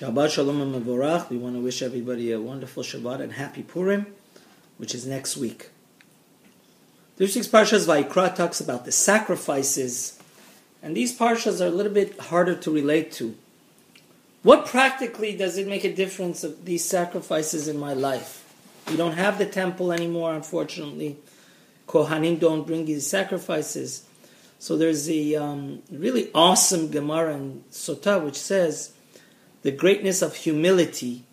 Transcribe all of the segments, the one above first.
Shabbat Shalom and Mevorach. We want to wish everybody a wonderful Shabbat and happy Purim, which is next week. This week's Parshas Vayikra talks about the sacrifices, and these Parshas are a little bit harder to relate to. What practically does it make a difference of these sacrifices in my life? We don't have the temple anymore, unfortunately. Kohanim don't bring these sacrifices. So there's a um, really awesome Gemara in Sotah which says the greatness of humility.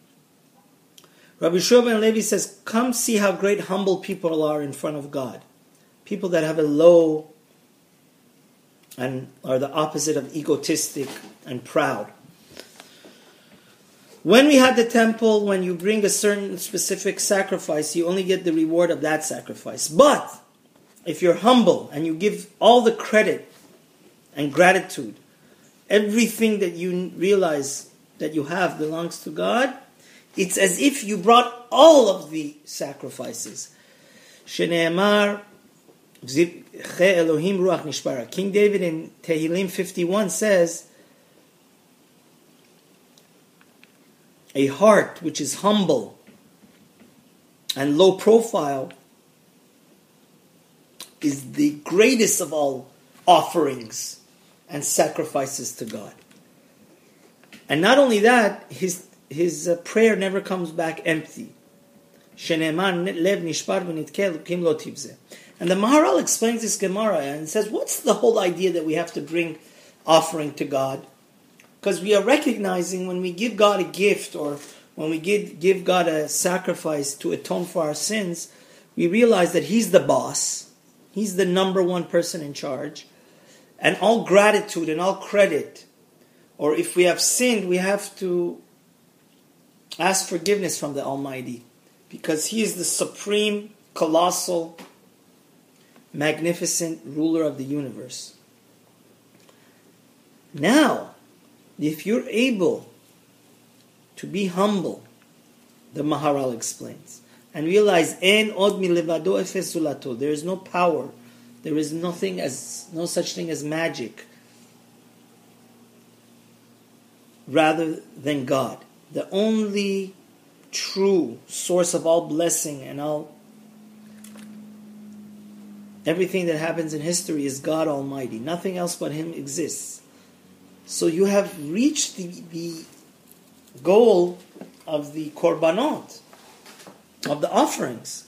Rabbi Shua ben Levi says, Come see how great humble people are in front of God. People that have a low and are the opposite of egotistic and proud. When we had the temple, when you bring a certain specific sacrifice, you only get the reward of that sacrifice. But if you're humble and you give all the credit and gratitude, everything that you realize that you have belongs to God, it's as if you brought all of the sacrifices. Shene'emar Elohim Ruach Nishbara. King David in Tehillim 51 says, A heart which is humble and low profile is the greatest of all offerings and sacrifices to God. And not only that, his his uh, prayer never comes back empty. And the Maharal explains this Gemara and says, what's the whole idea that we have to bring offering to God? Because we are recognizing when we give God a gift or when we give, give God a sacrifice to atone for our sins, we realize that He's the boss, He's the number one person in charge, and all gratitude and all credit or if we have sinned, we have to ask forgiveness from the Almighty because He is the supreme, colossal, magnificent ruler of the universe. Now, if you're able to be humble, the Maharal explains, and realize en od milevado efes zulato, there is no power, there is nothing as no such thing as magic rather than God. The only true source of all blessing and all everything that happens in history is God Almighty. Nothing else but Him exists. So you have reached the, the goal of the korbanot, of the offerings.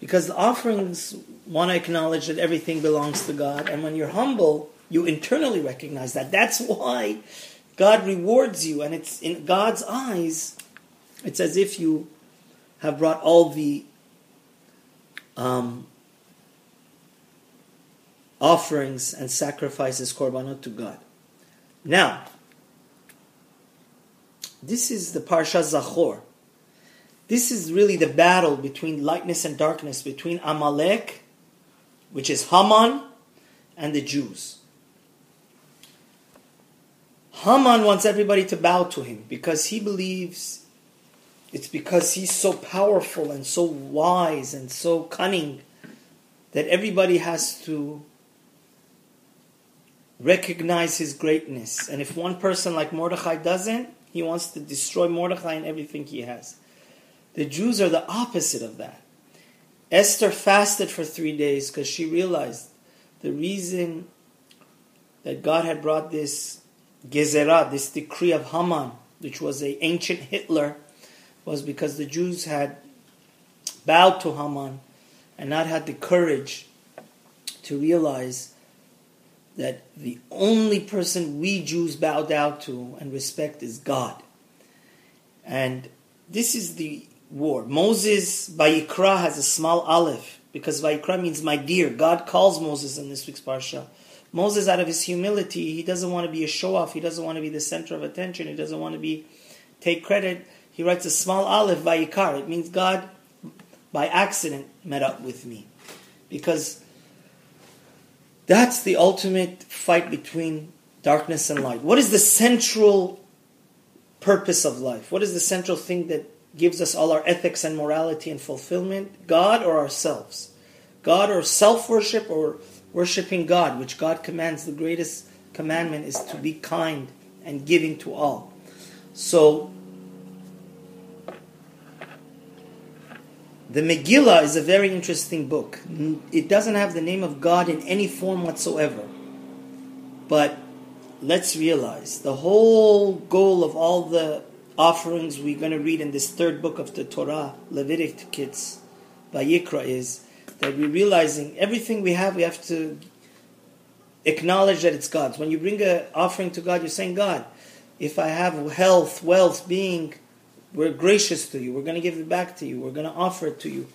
Because the offerings want to acknowledge that everything belongs to God, and when you're humble, you internally recognize that. That's why God rewards you, and it's in God's eyes, it's as if you have brought all the um, offerings and sacrifices, korbanot, to God. Now, this is the Parsha Zachor. This is really the battle between lightness and darkness, between Amalek, which is Haman, and the Jews. Haman wants everybody to bow to him because he believes it's because he's so powerful and so wise and so cunning that everybody has to recognize his greatness. And if one person like Mordechai doesn't, he wants to destroy Mordechai and everything he has. The Jews are the opposite of that. Esther fasted for three days because she realized the reason that God had brought this Gezerah, this decree of Haman, which was a ancient Hitler, was because the Jews had bowed to Haman and not had the courage to realize that the only person we Jews bow down to and respect is God. And this is the war. Moses, Vayikra, has a small aleph because Vayikra means my dear. God calls Moses in this week's parsha Moses, out of his humility, he doesn't want to be a show off. He doesn't want to be the center of attention. He doesn't want to be take credit. He writes a small aleph vayikar. It means God, by accident, met up with me, because that's the ultimate fight between darkness and light. What is the central purpose of life? What is the central thing that gives us all our ethics and morality and fulfillment? God or ourselves? God or self worship or Worshipping God, which God commands, the greatest commandment is to be kind and giving to all. So, the Megillah is a very interesting book. It doesn't have the name of God in any form whatsoever. But let's realize the whole goal of all the offerings we're going to read in this third book of the Torah, Leviticus, Vayikra, is that we're realizing everything we have, we have to acknowledge that it's God's. When you bring an offering to God, you're saying, God, if I have health, wealth, being, we're gracious to you. We're going to give it back to you. We're going to offer it to you.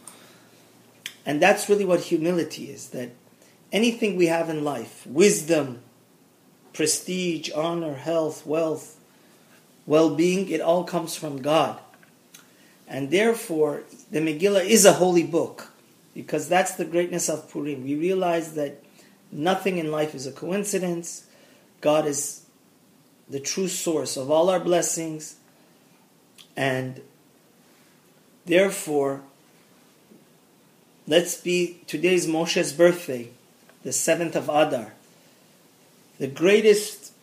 And that's really what humility is that anything we have in life, wisdom, prestige, honor, health, wealth, well being, it all comes from God. And therefore, the Megillah is a holy book because that's the greatness of Purim. We realize that nothing in life is a coincidence. God is the true source of all our blessings, and therefore, let's be today's Moshe's birthday, the seventh of Adar. The greatest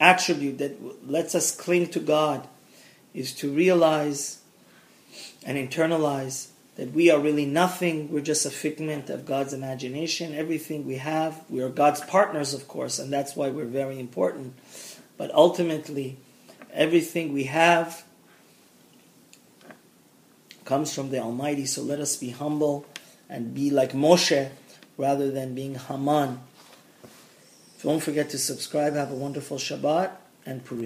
attribute that lets us cling to God is to realize and internalize that we are really nothing. We're just a figment of God's imagination. Everything we have, we are God's partners, of course, and that's why we're very important. But ultimately, everything we have comes from the Almighty. So let us be humble and be like Moshe rather than being Haman. Don't forget to subscribe. Have a wonderful Shabbat and Purim.